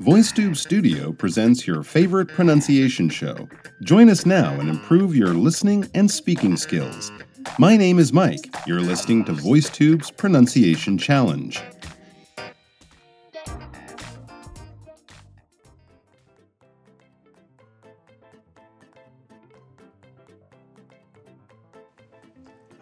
VoiceTube Studio presents your favorite pronunciation show. Join us now and improve your listening and speaking skills. My name is Mike. You're listening to VoiceTube's Pronunciation Challenge.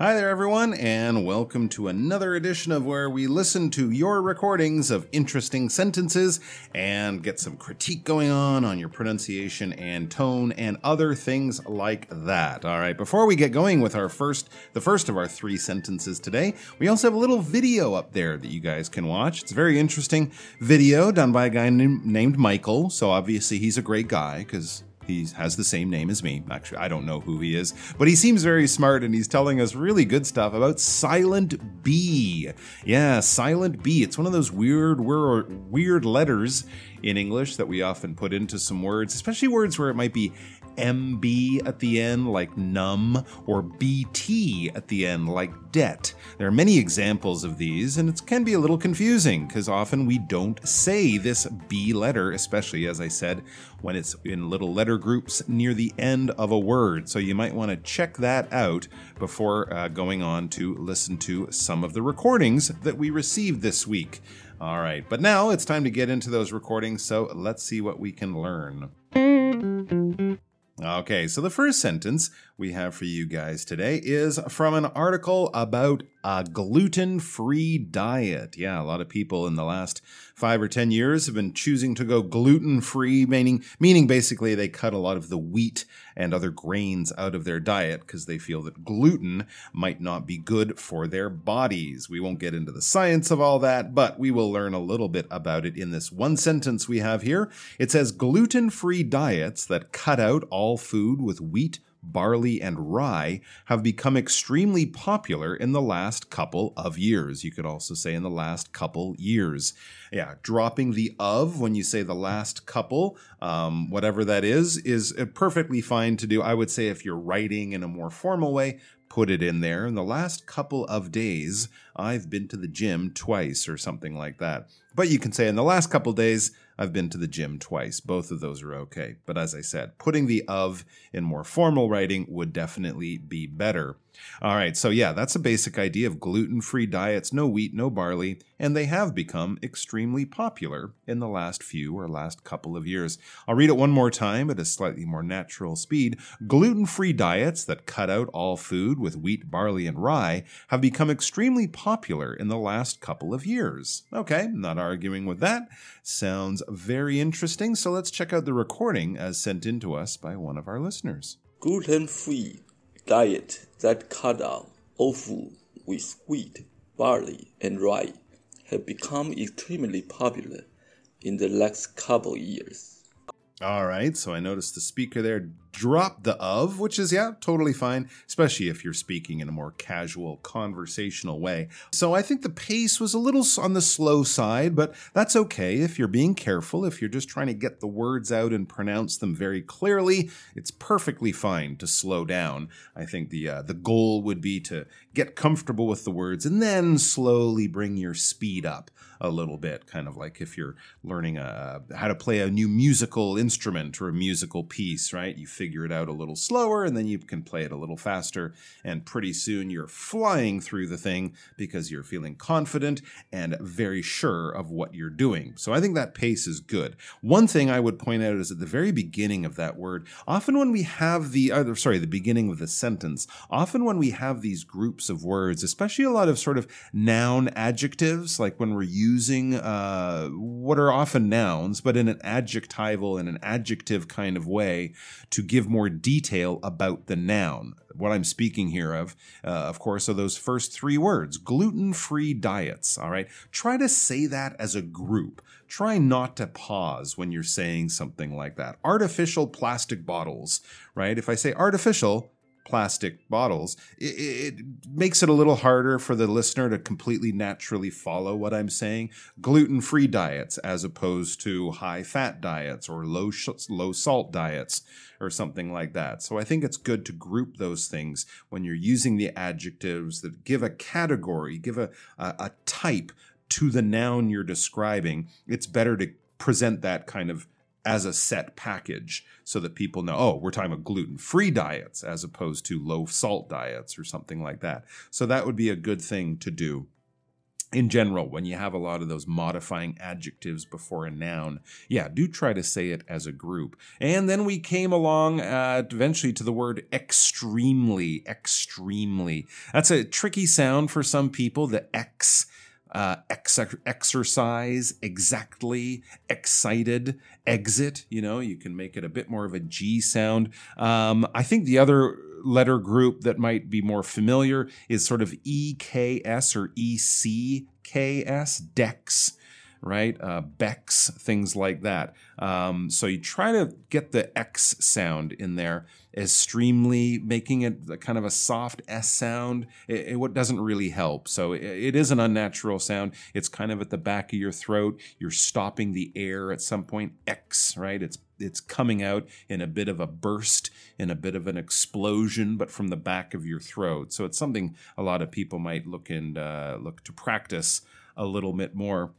Hi there, everyone, and welcome to another edition of where we listen to your recordings of interesting sentences and get some critique going on on your pronunciation and tone and other things like that. All right, before we get going with our first, the first of our three sentences today, we also have a little video up there that you guys can watch. It's a very interesting video done by a guy named Michael, so obviously he's a great guy because he has the same name as me. Actually, I don't know who he is, but he seems very smart and he's telling us really good stuff about silent B. Yeah, silent B. It's one of those weird, weird, letters in English that we often put into some words, especially words where it might be MB at the end, like numb, or BT at the end, like debt. There are many examples of these, and it can be a little confusing because often we don't say this B letter, especially as I said, when it's in little letter groups near the end of a word. So you might want to check that out before uh, going on to listen to some of the recordings that we received this week. All right, but now it's time to get into those recordings, so let's see what we can learn. Okay, so the first sentence we have for you guys today is from an article about a gluten free diet. Yeah, a lot of people in the last five or 10 years have been choosing to go gluten free, meaning, meaning basically they cut a lot of the wheat and other grains out of their diet because they feel that gluten might not be good for their bodies. We won't get into the science of all that, but we will learn a little bit about it in this one sentence we have here. It says gluten free diets that cut out all food with wheat barley, and rye have become extremely popular in the last couple of years. You could also say in the last couple years. Yeah, dropping the of when you say the last couple, um, whatever that is, is perfectly fine to do. I would say if you're writing in a more formal way, put it in there. In the last couple of days, I've been to the gym twice or something like that. But you can say in the last couple days, I've been to the gym twice. Both of those are okay. But as I said, putting the of in more formal writing would definitely be better. All right, so yeah, that's a basic idea of gluten free diets, no wheat, no barley, and they have become extremely popular in the last few or last couple of years. I'll read it one more time at a slightly more natural speed. Gluten free diets that cut out all food with wheat, barley, and rye have become extremely popular in the last couple of years. Okay, not arguing with that. Sounds very interesting, so let's check out the recording as sent in to us by one of our listeners. Gluten free diet that cut out food with wheat, barley, and rye have become extremely popular in the last couple years. All right, so I noticed the speaker there drop the of, which is, yeah, totally fine, especially if you're speaking in a more casual, conversational way. So I think the pace was a little on the slow side, but that's okay if you're being careful. If you're just trying to get the words out and pronounce them very clearly, it's perfectly fine to slow down. I think the uh, the goal would be to get comfortable with the words and then slowly bring your speed up a little bit, kind of like if you're learning a, how to play a new musical instrument or a musical piece, right? You figure it out a little slower and then you can play it a little faster. And pretty soon you're flying through the thing because you're feeling confident and very sure of what you're doing. So I think that pace is good. One thing I would point out is at the very beginning of that word, often when we have the, uh, sorry, the beginning of the sentence, often when we have these groups of words, especially a lot of sort of noun adjectives, like when we're using uh, what are often nouns, but in an adjectival and an adjective kind of way to give more detail about the noun. What I'm speaking here of, uh, of course, are those first three words gluten free diets. All right. Try to say that as a group. Try not to pause when you're saying something like that. Artificial plastic bottles, right? If I say artificial, plastic bottles, it, it, makes it a little harder for the listener to completely naturally follow what I'm saying. Gluten free diets as opposed to high fat diets or low, sh- low salt diets or something like that. So I think it's good to group those things when you're using the adjectives that give a category, give a, a, a type to the noun you're describing. It's better to present that kind of as a set package so that people know, oh, we're talking about gluten free diets as opposed to low salt diets or something like that. So that would be a good thing to do. In general, when you have a lot of those modifying adjectives before a noun, yeah, do try to say it as a group. And then we came along uh, eventually to the word extremely, extremely. That's a tricky sound for some people, the X uh, ex- exercise, exactly, excited, exit. You know, you can make it a bit more of a G sound. Um, I think the other letter group that might be more familiar is sort of EKS or ECKS, DEX right? Uh, Bex, things like that. Um, so you try to get the X sound in there, extremely making it kind of a soft S sound. It, it what doesn't really help. So it, it is an unnatural sound. It's kind of at the back of your throat. You're stopping the air at some point. X, right? It's it's coming out in a bit of a burst, in a bit of an explosion, but from the back of your throat. So it's something a lot of people might look and uh, look to practice a little bit more.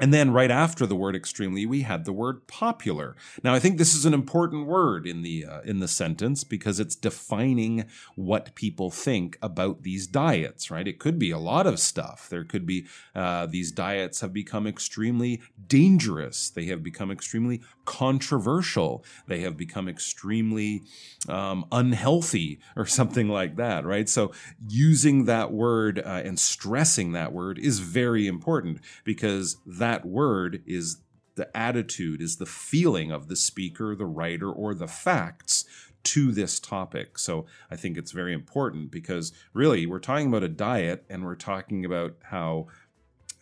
And then right after the word extremely, we had the word popular. Now, I think this is an important word in the uh, in the sentence because it's defining what people think about these diets. Right? It could be a lot of stuff. There could be uh, these diets have become extremely dangerous. They have become extremely controversial. They have become extremely um, unhealthy or something like that. Right? So using that word uh, and stressing that word is very important because that word is the attitude, is the feeling of the speaker, the writer, or the facts to this topic. So I think it's very important because really we're talking about a diet and we're talking about how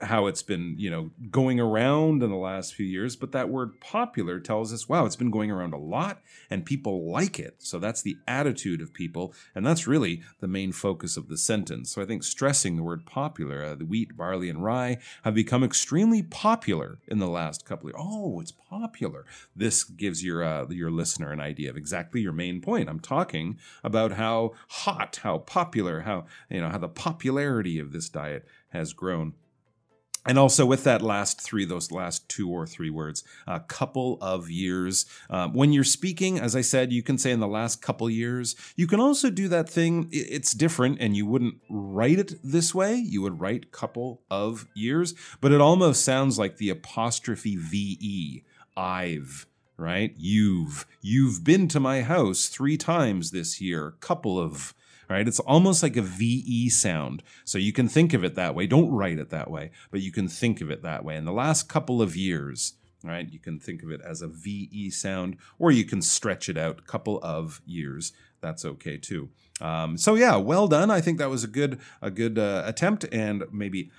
how it's been, you know, going around in the last few years, but that word popular tells us, wow, it's been going around a lot and people like it. So that's the attitude of people, and that's really the main focus of the sentence. So I think stressing the word popular, uh, the wheat, barley, and rye have become extremely popular in the last couple of years. Oh, it's popular. This gives your uh, your listener an idea of exactly your main point. I'm talking about how hot, how popular, how you know how the popularity of this diet has grown. And also with that last three, those last two or three words, a couple of years. Um, when you're speaking, as I said, you can say in the last couple years. You can also do that thing. It's different, and you wouldn't write it this way. You would write couple of years, but it almost sounds like the apostrophe ve. I've right. You've you've been to my house three times this year. Couple of right? It's almost like a VE sound. So you can think of it that way. Don't write it that way, but you can think of it that way. In the last couple of years, right, you can think of it as a VE sound, or you can stretch it out couple of years. That's okay too. Um, so yeah, well done. I think that was a good a good uh, attempt, and maybe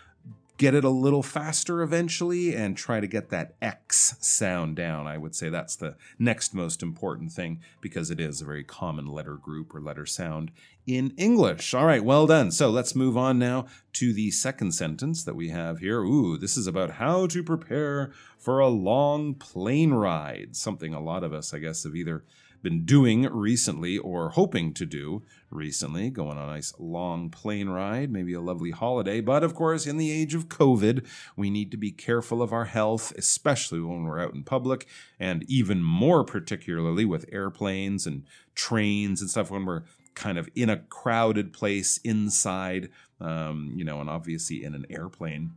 get it a little faster eventually and try to get that X sound down. I would say that's the next most important thing because it is a very common letter group or letter sound in English. All right, well done. So let's move on now to the second sentence that we have here. Ooh, this is about how to prepare for a long plane ride. Something a lot of us, I guess, have either been doing recently or hoping to do recently, going on a nice long plane ride, maybe a lovely holiday. But of course, in the age of COVID, we need to be careful of our health, especially when we're out in public, and even more particularly with airplanes and trains and stuff when we're kind of in a crowded place inside, um, you know, and obviously in an airplane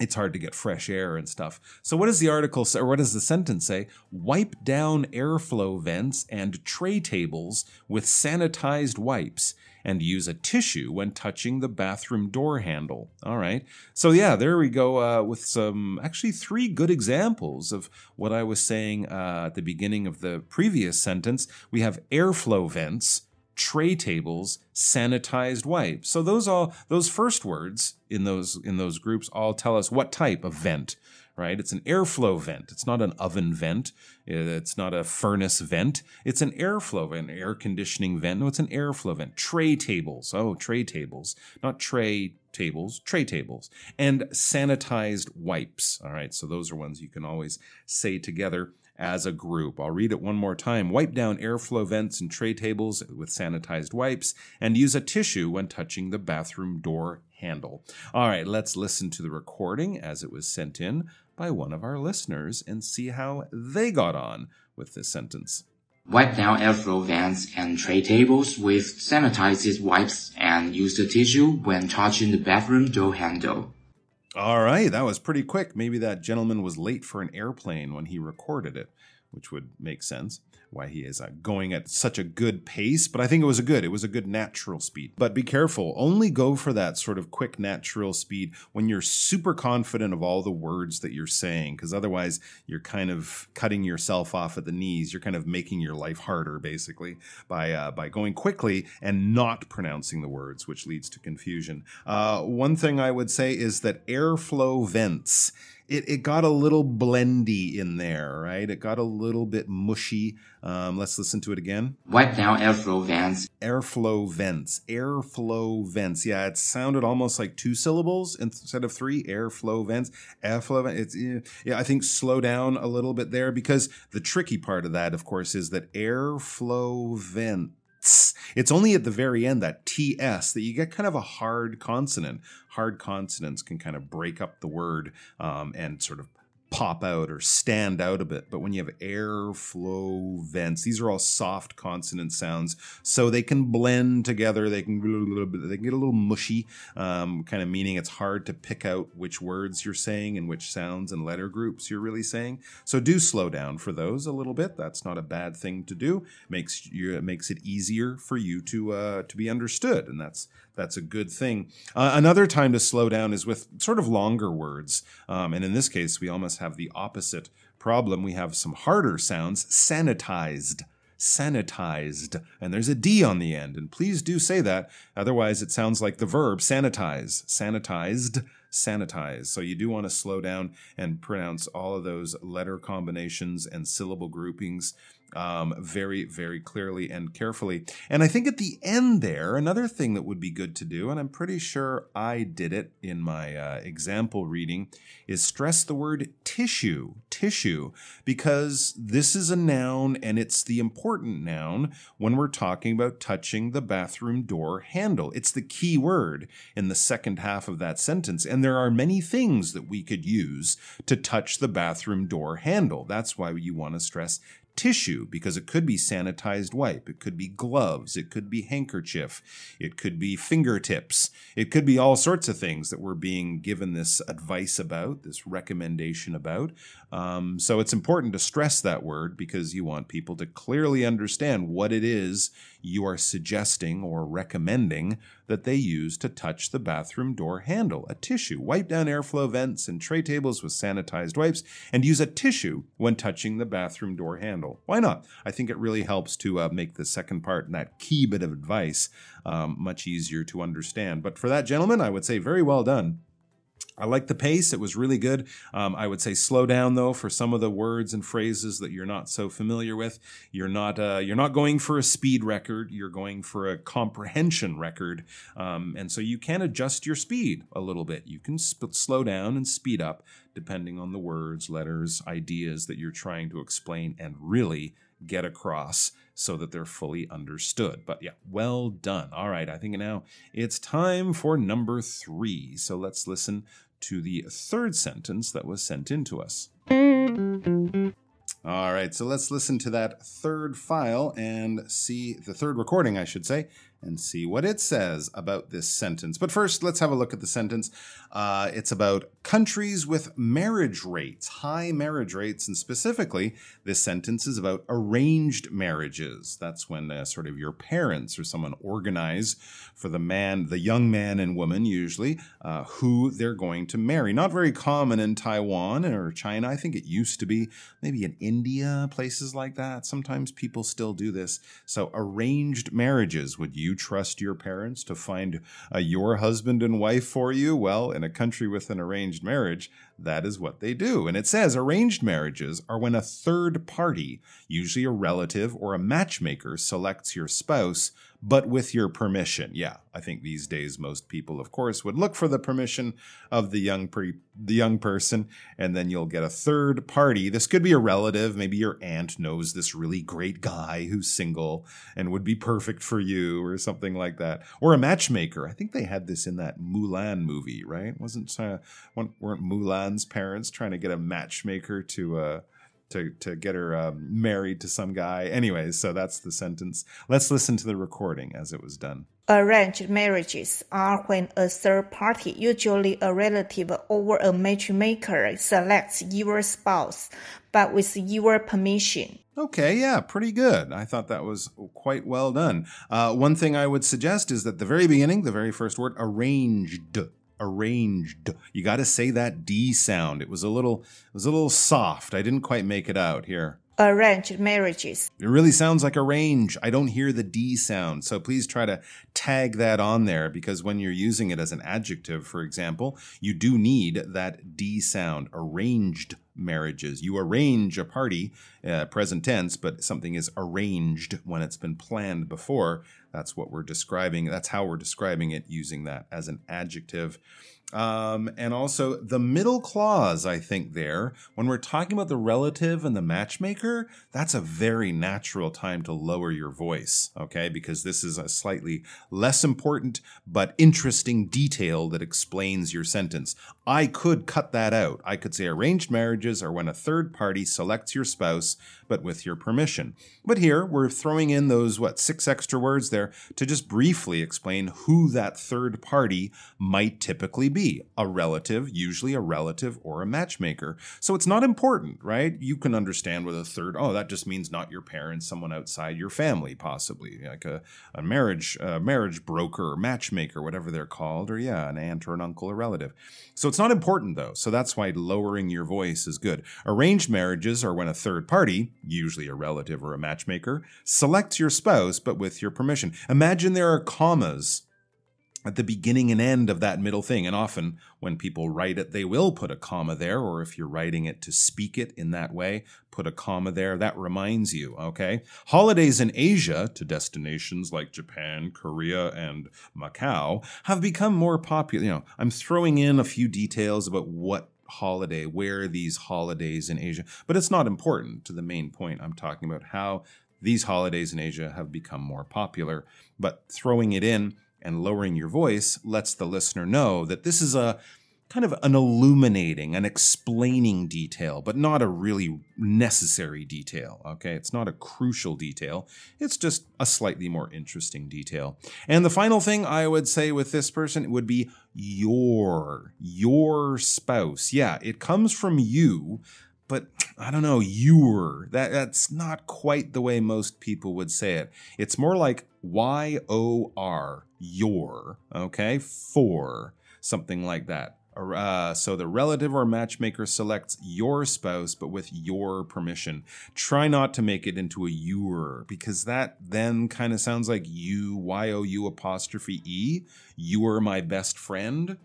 it's hard to get fresh air and stuff. So, what does the article say, or what does the sentence say? Wipe down airflow vents and tray tables with sanitized wipes and use a tissue when touching the bathroom door handle. All right. So, yeah, there we go uh, with some actually three good examples of what I was saying uh, at the beginning of the previous sentence. We have airflow vents tray tables, sanitized wipes. So those all those first words in those in those groups all tell us what type of vent, right? It's an airflow vent. It's not an oven vent. Uh, it's not a furnace vent. It's an airflow vent, air conditioning vent. No, it's an airflow vent. Tray tables. Oh, tray tables. Not tray tables, tray tables. And sanitized wipes. All right, so those are ones you can always say together as a group. I'll read it one more time. Wipe down airflow vents and tray tables with sanitized wipes and use a tissue when touching the bathroom door handle. All right, let's listen to the recording as it was sent in by one of our listeners and see how they got on with this sentence. Wipe down airflow vents and tray tables with sanitized wipes and use the tissue when touching the bathroom door handle. All right, that was pretty quick. Maybe that gentleman was late for an airplane when he recorded it, which would make sense why he is uh, going at such a good pace, but I think it was a good, it was a good natural speed. But be careful, only go for that sort of quick natural speed when you're super confident of all the words that you're saying, because otherwise you're kind of cutting yourself off at the knees. You're kind of making your life harder, basically, by uh, by going quickly and not pronouncing the words, which leads to confusion. Uh, one thing I would say is that airflow vents it, it got a little blendy in there, right? It got a little bit mushy. Um, let's listen to it again. Wipe down airflow vents. Airflow vents. Airflow vents. Yeah, it sounded almost like two syllables instead of three. Airflow vents. Airflow vents. It's, yeah, I think slow down a little bit there because the tricky part of that, of course, is that airflow it's only at the very end, that TS, that you get kind of a hard consonant. Hard consonants can kind of break up the word um, and sort of pop out or stand out a bit. But when you have airflow vents, these are all soft consonant sounds, so they can blend together. They can they can get a little mushy, um, kind of meaning it's hard to pick out which words you're saying and which sounds and letter groups you're really saying. So do slow down for those a little bit. That's not a bad thing to do. makes you it makes it easier for you to uh, to be understood, and that's that's a good thing. Uh, another time to slow down is with sort of longer words. Um, and in this case, we almost have the opposite problem. We have some harder sounds sanitized. Sanitized. And there's a D on the end. And please do say that. Otherwise, it sounds like the verb sanitize. Sanitized sanitize. So you do want to slow down and pronounce all of those letter combinations and syllable groupings um, very, very clearly and carefully. And I think at the end there, another thing that would be good to do, and I'm pretty sure I did it in my uh, example reading, is stress the word tissue, tissue, because this is a noun and it's the important noun when we're talking about touching the bathroom door handle. It's the key word in the second half of that sentence. And there are many things that we could use to touch the bathroom door handle. That's why you want to stress tissue because it could be sanitized wipe, it could be gloves, it could be handkerchief, it could be fingertips, it could be all sorts of things that we're being given this advice about, this recommendation about. Um, so it's important to stress that word because you want people to clearly understand what it is you are suggesting or recommending that they use to touch the bathroom door handle. A tissue. Wipe down airflow vents and tray tables with sanitized wipes and use a tissue when touching the bathroom door handle. Why not? I think it really helps to uh, make the second part and that key bit of advice um, much easier to understand. But for that gentleman, I would say very well done. I like the pace. It was really good. Um, I would say slow down though for some of the words and phrases that you're not so familiar with. You're not uh, you're not going for a speed record. You're going for a comprehension record, um, and so you can adjust your speed a little bit. You can sp- slow down and speed up depending on the words, letters, ideas that you're trying to explain and really get across so that they're fully understood. But yeah, well done. All right, I think now it's time for number three. So let's listen to the third sentence that was sent in to us. All right, so let's listen to that third file and see the third recording, I should say, and see what it says about this sentence. But first, let's have a look at the sentence. Uh, it's about countries with marriage rates, high marriage rates, and specifically, this sentence is about arranged marriages. That's when uh, sort of your parents or someone organize for the man, the young man and woman, usually, uh, who they're going to marry. Not very common in Taiwan or China. I think it used to be, maybe in India, places like that. Sometimes people still do this. So, arranged marriages, would you trust your parents to find uh, your husband and wife for you? Well, in a country with an arranged marriage, that is what they do. And it says arranged marriages are when a third party, usually a relative or a matchmaker, selects your spouse but with your permission. Yeah, I think these days most people, of course, would look for the permission of the young pre- the young person, and then you'll get a third party. This could be a relative. Maybe your aunt knows this really great guy who's single and would be perfect for you, or something like that. Or a matchmaker. I think they had this in that Mulan movie, right? Wasn't uh, weren't Mulan's parents trying to get a matchmaker to uh, to to get her um, married to some guy. Anyways, so that's the sentence. Let's listen to the recording as it was done. Arranged marriages are when a third party, usually a relative or a matchmaker, selects your spouse, but with your permission. Okay, yeah, pretty good. I thought that was quite well done. Uh, one thing I would suggest is that the very beginning, the very first word, arranged arranged. You got to say that D sound. It was a little it was a little soft. I didn't quite make it out here. Arranged marriages. It really sounds like arrange. I don't hear the D sound. So please try to tag that on there because when you're using it as an adjective, for example, you do need that D sound. Arranged marriages. You arrange a party, uh, present tense, but something is arranged when it's been planned before. That's what we're describing. That's how we're describing it using that as an adjective. Um, and also the middle clause, I think, there, when we're talking about the relative and the matchmaker, that's a very natural time to lower your voice, okay? Because this is a slightly less important but interesting detail that explains your sentence. I could cut that out. I could say arranged marriages are when a third party selects your spouse, but with your permission. But here we're throwing in those, what, six extra words there to just briefly explain who that third party might typically be a relative, usually a relative or a matchmaker. So it's not important, right? You can understand with a third, oh, that just means not your parents, someone outside your family, possibly, like a, a marriage, a marriage broker or matchmaker, whatever they're called, or yeah, an aunt or an uncle or relative. So it's not important though. So that's why lowering your voice is good. Arranged marriages are when a third party, usually a relative or a matchmaker, selects your spouse, but with your permission. Imagine there are commas at the beginning and end of that middle thing. And often when people write it, they will put a comma there, or if you're writing it to speak it in that way, put a comma there. That reminds you, okay? Holidays in Asia to destinations like Japan, Korea, and Macau have become more popular. You know, I'm throwing in a few details about what holiday, where these holidays in Asia, but it's not important to the main point. I'm talking about how these holidays in Asia have become more popular, but throwing it in and lowering your voice lets the listener know that this is a kind of an illuminating, an explaining detail, but not a really necessary detail. Okay, it's not a crucial detail, it's just a slightly more interesting detail. And the final thing I would say with this person would be your, your spouse. Yeah, it comes from you, but I don't know, your. That that's not quite the way most people would say it. It's more like Y O R, your, okay? For something like that. Uh, so the relative or matchmaker selects your spouse, but with your permission. Try not to make it into a your, because that then kind of sounds like you, Y O U apostrophe E. You are my best friend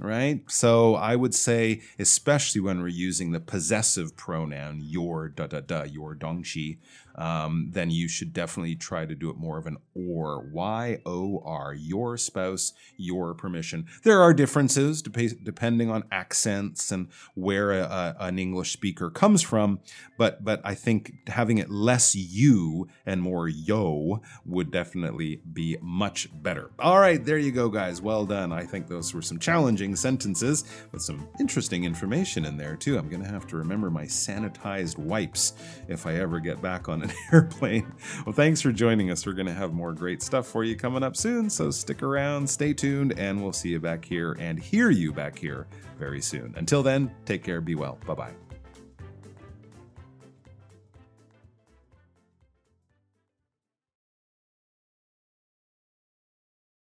right? So I would say, especially when we're using the possessive pronoun your da da da your dongxi, um, then you should definitely try to do it more of an or y o r your spouse your permission. There are differences dep- depending on accents and where a, a, an English speaker comes from, but but I think having it less you and more yo would definitely be much better. All right, there you go, guys. Well done. I think those were some challenging sentences with some interesting information in there, too. I'm going to have to remember my sanitized wipes if I ever get back an airplane. Well, thanks for joining us. We're going to have more great stuff for you coming up soon, so stick around, stay tuned, and we'll see you back here and hear you back here very soon. Until then, take care, be well. Bye bye.